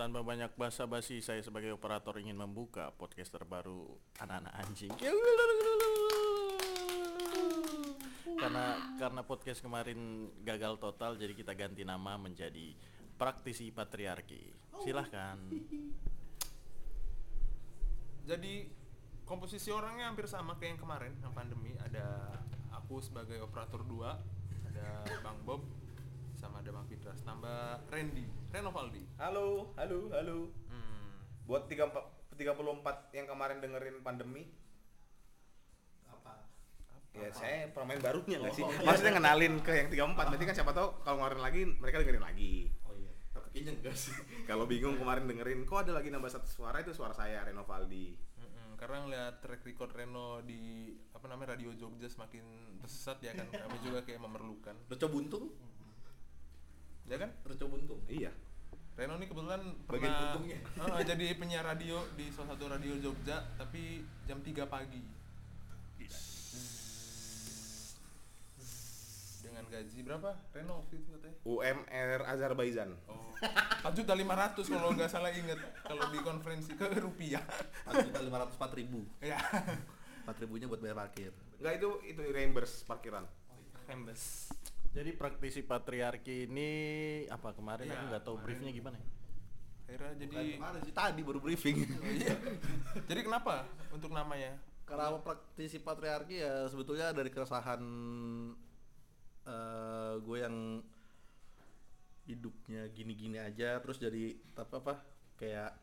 tanpa banyak basa-basi saya sebagai operator ingin membuka podcast terbaru anak-anak anjing. Karena karena podcast kemarin gagal total jadi kita ganti nama menjadi praktisi patriarki. Silahkan. Jadi komposisi orangnya hampir sama kayak yang kemarin yang pandemi. Ada aku sebagai operator 2, ada Bang Bob ada Bang Fitras, tambah Randy, Renovaldi. Halo, halo, halo. Hmm. Buat 34 34 yang kemarin dengerin pandemi, apa ya saya pemain barunya nggak sih? Oh, iya. Maksudnya ngenalin ke yang 34, berarti kan siapa tahu kalau ngeluarin lagi mereka dengerin lagi. oh iya tapi kayaknya enggak sih Kalau bingung kemarin dengerin, kok ada lagi nambah satu suara itu suara saya Renovaldi. Mm-mm, karena ngeliat track record Reno di apa namanya radio Jogja semakin tersesat ya kan kami juga kayak memerlukan Reco buntung ya kan? Reco buntung Iya. Reno ini kebetulan Bagian pernah untungnya. Ah, jadi penyiar radio di salah satu radio Jogja tapi jam 3 pagi. Dengan gaji berapa Reno waktu itu katanya? UMR Azerbaijan. oh. 4 juta 500 kalau nggak salah inget kalau di konferensi ke rupiah. Empat juta lima ratus empat ribu. Ya empat ribunya buat bayar parkir. Enggak itu itu reimburse parkiran. Rembes Jadi praktisi patriarki ini apa kemarin Iya, aku nggak tahu briefnya gimana ya? akhirnya jadi kemarin sih tadi baru briefing Oh, iya. jadi kenapa untuk namanya karena praktisi patriarki ya sebetulnya dari keresahan eh gue yang hidupnya gini-gini aja terus jadi apa apa kayak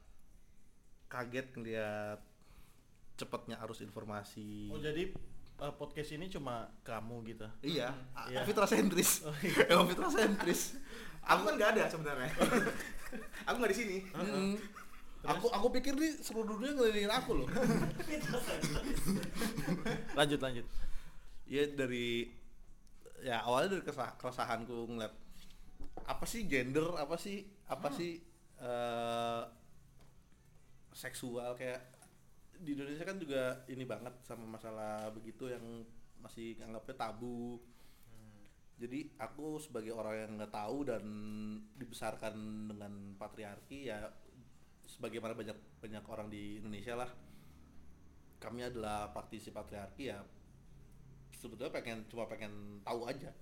kaget ngeliat cepatnya arus informasi Oh jadi eh, podcast ini cuma kamu gitu? iya Iya. yeah. fitrasentris emang fitrasentris Aku kan nggak ada sebenarnya. aku nggak di sini. Mm. aku aku pikir nih seluruh dunia ngelilingin aku loh Lanjut lanjut. Iya dari ya awalnya dari kesah, keresahanku ngeliat apa sih gender apa sih apa sih eh, seksual kayak di Indonesia kan juga ini banget sama masalah begitu yang masih anggapnya tabu. Jadi aku sebagai orang yang nggak tahu dan dibesarkan dengan patriarki ya sebagaimana banyak banyak orang di Indonesia lah kami adalah praktisi patriarki ya sebetulnya pengen cuma pengen tahu aja.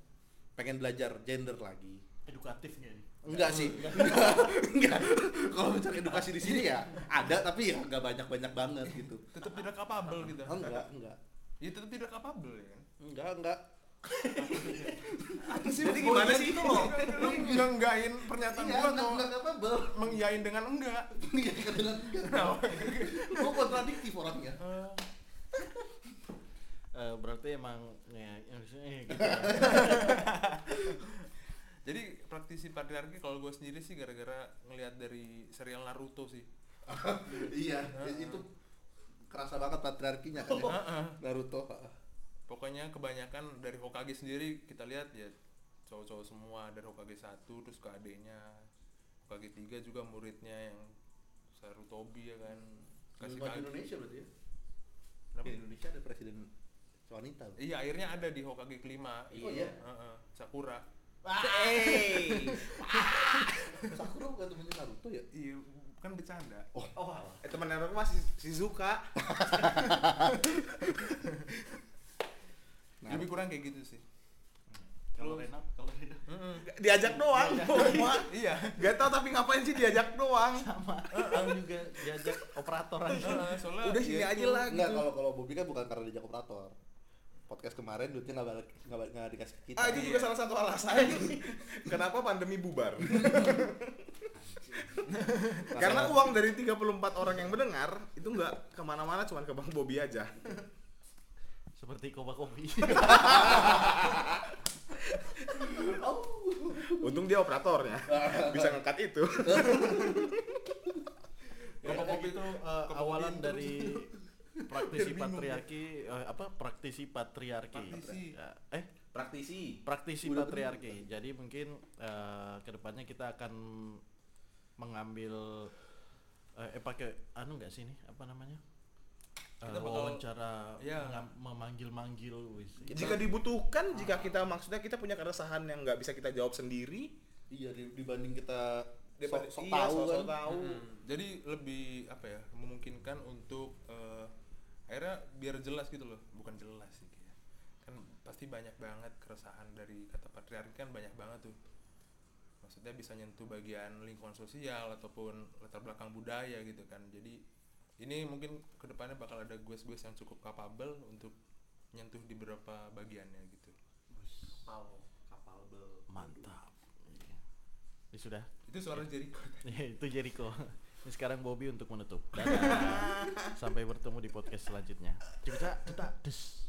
Pengen belajar gender lagi Edukatif nggak ini? enggak sih. Enggak. Enggak. Kalau mencari edukasi di sini ya ada tapi ya nggak banyak banyak banget gitu. Tetap tidak capable gitu. Enggak enggak. Ya tetap tidak capable ya. Kan enggak. Enggak Jadi gimana sih? itu loh. Lu ngenggain pernyataan iya gua enggak atau enggak capable mengiyain dengan enggak. Iya kadang enggak. Gua kontradiktif orangnya. Eh, berarti emang ya, ya, maksudnya gitu. praktisi patriarki kalau gue sendiri sih gara-gara ngelihat dari serial Naruto sih. Iya itu kerasa banget patriarkinya kan ya. Naruto pokoknya kebanyakan dari Hokage sendiri kita lihat ya cowok-cowok semua dari Hokage 1 terus ke adeknya. Hokage 3 juga muridnya yang Sarutobi ya kan. Kasih Indonesia berarti ya? Kenapa? di Indonesia ada presiden wanita. Iya akhirnya ada di Hokage kelima. Oh, iya? Heeh, Sakura. Hey. Sakura bukan temennya Naruto ya iya kan bercanda oh, oh Eh teman aku masih Shizuka. Nah. lebih kurang kayak gitu sih Kalau Rena, kalau Rena Mm-mm. Diajak doang. Cuma iya Gak tau tapi ngapain sih diajak doang. sama aku juga diajak operator aja. Soalnya Udah sini ya aja lah Enggak, gitu. kalau kalau Bobby kan bukan karena diajak operator. Podcast kemarin duitnya nggak balik nggak balik- nggak dikasih ke kita. Ah itu juga salah satu alasan kenapa pandemi bubar. Karena uang dari 34 orang yang mendengar itu nggak ke mana-mana cuman ke Bang Bobi aja. Seperti koba kopi. Untung dia operatornya bisa ngekat itu. Koba kopi itu Koba awalan dari praktisi patriarki eh, apa praktisi patriarki. Praktisi. Ya, eh Praktisi. praktisi Udah patriarki. Jadi mungkin eh, ke depannya kita akan mengambil eh, eh pakai anu nggak sih ini apa namanya? Eh, Kita bakal- wawancara Iya. mengam- memanggil-manggil wis. Jika dibutuhkan, jika kita maksudnya kita punya keresahan yang nggak bisa kita jawab sendiri, Iya di- dibanding kita daripada sok iya, tahu kan. tahu. Mm, jadi lebih apa ya memungkinkan untuk eh, akhirnya biar jelas gitu loh bukan jelas sih kayak. Kan pasti banyak banget keresahan dari kata patriarki kan banyak banget tuh. Maksudnya bisa nyentuh bagian lingkungan sosial ataupun latar belakang budaya gitu kan. Jadi ini mungkin ke depannya bakal ada gue-gue yang cukup capable untuk nyentuh di beberapa bagiannya gitu. Kapal kapal bel Mantap. Ini sudah. itu suara Jericho. Itu Jericho. Ini sekarang Bobby untuk menutup. Dadah. Sampai bertemu di podcast selanjutnya. Cerita, cerita, des.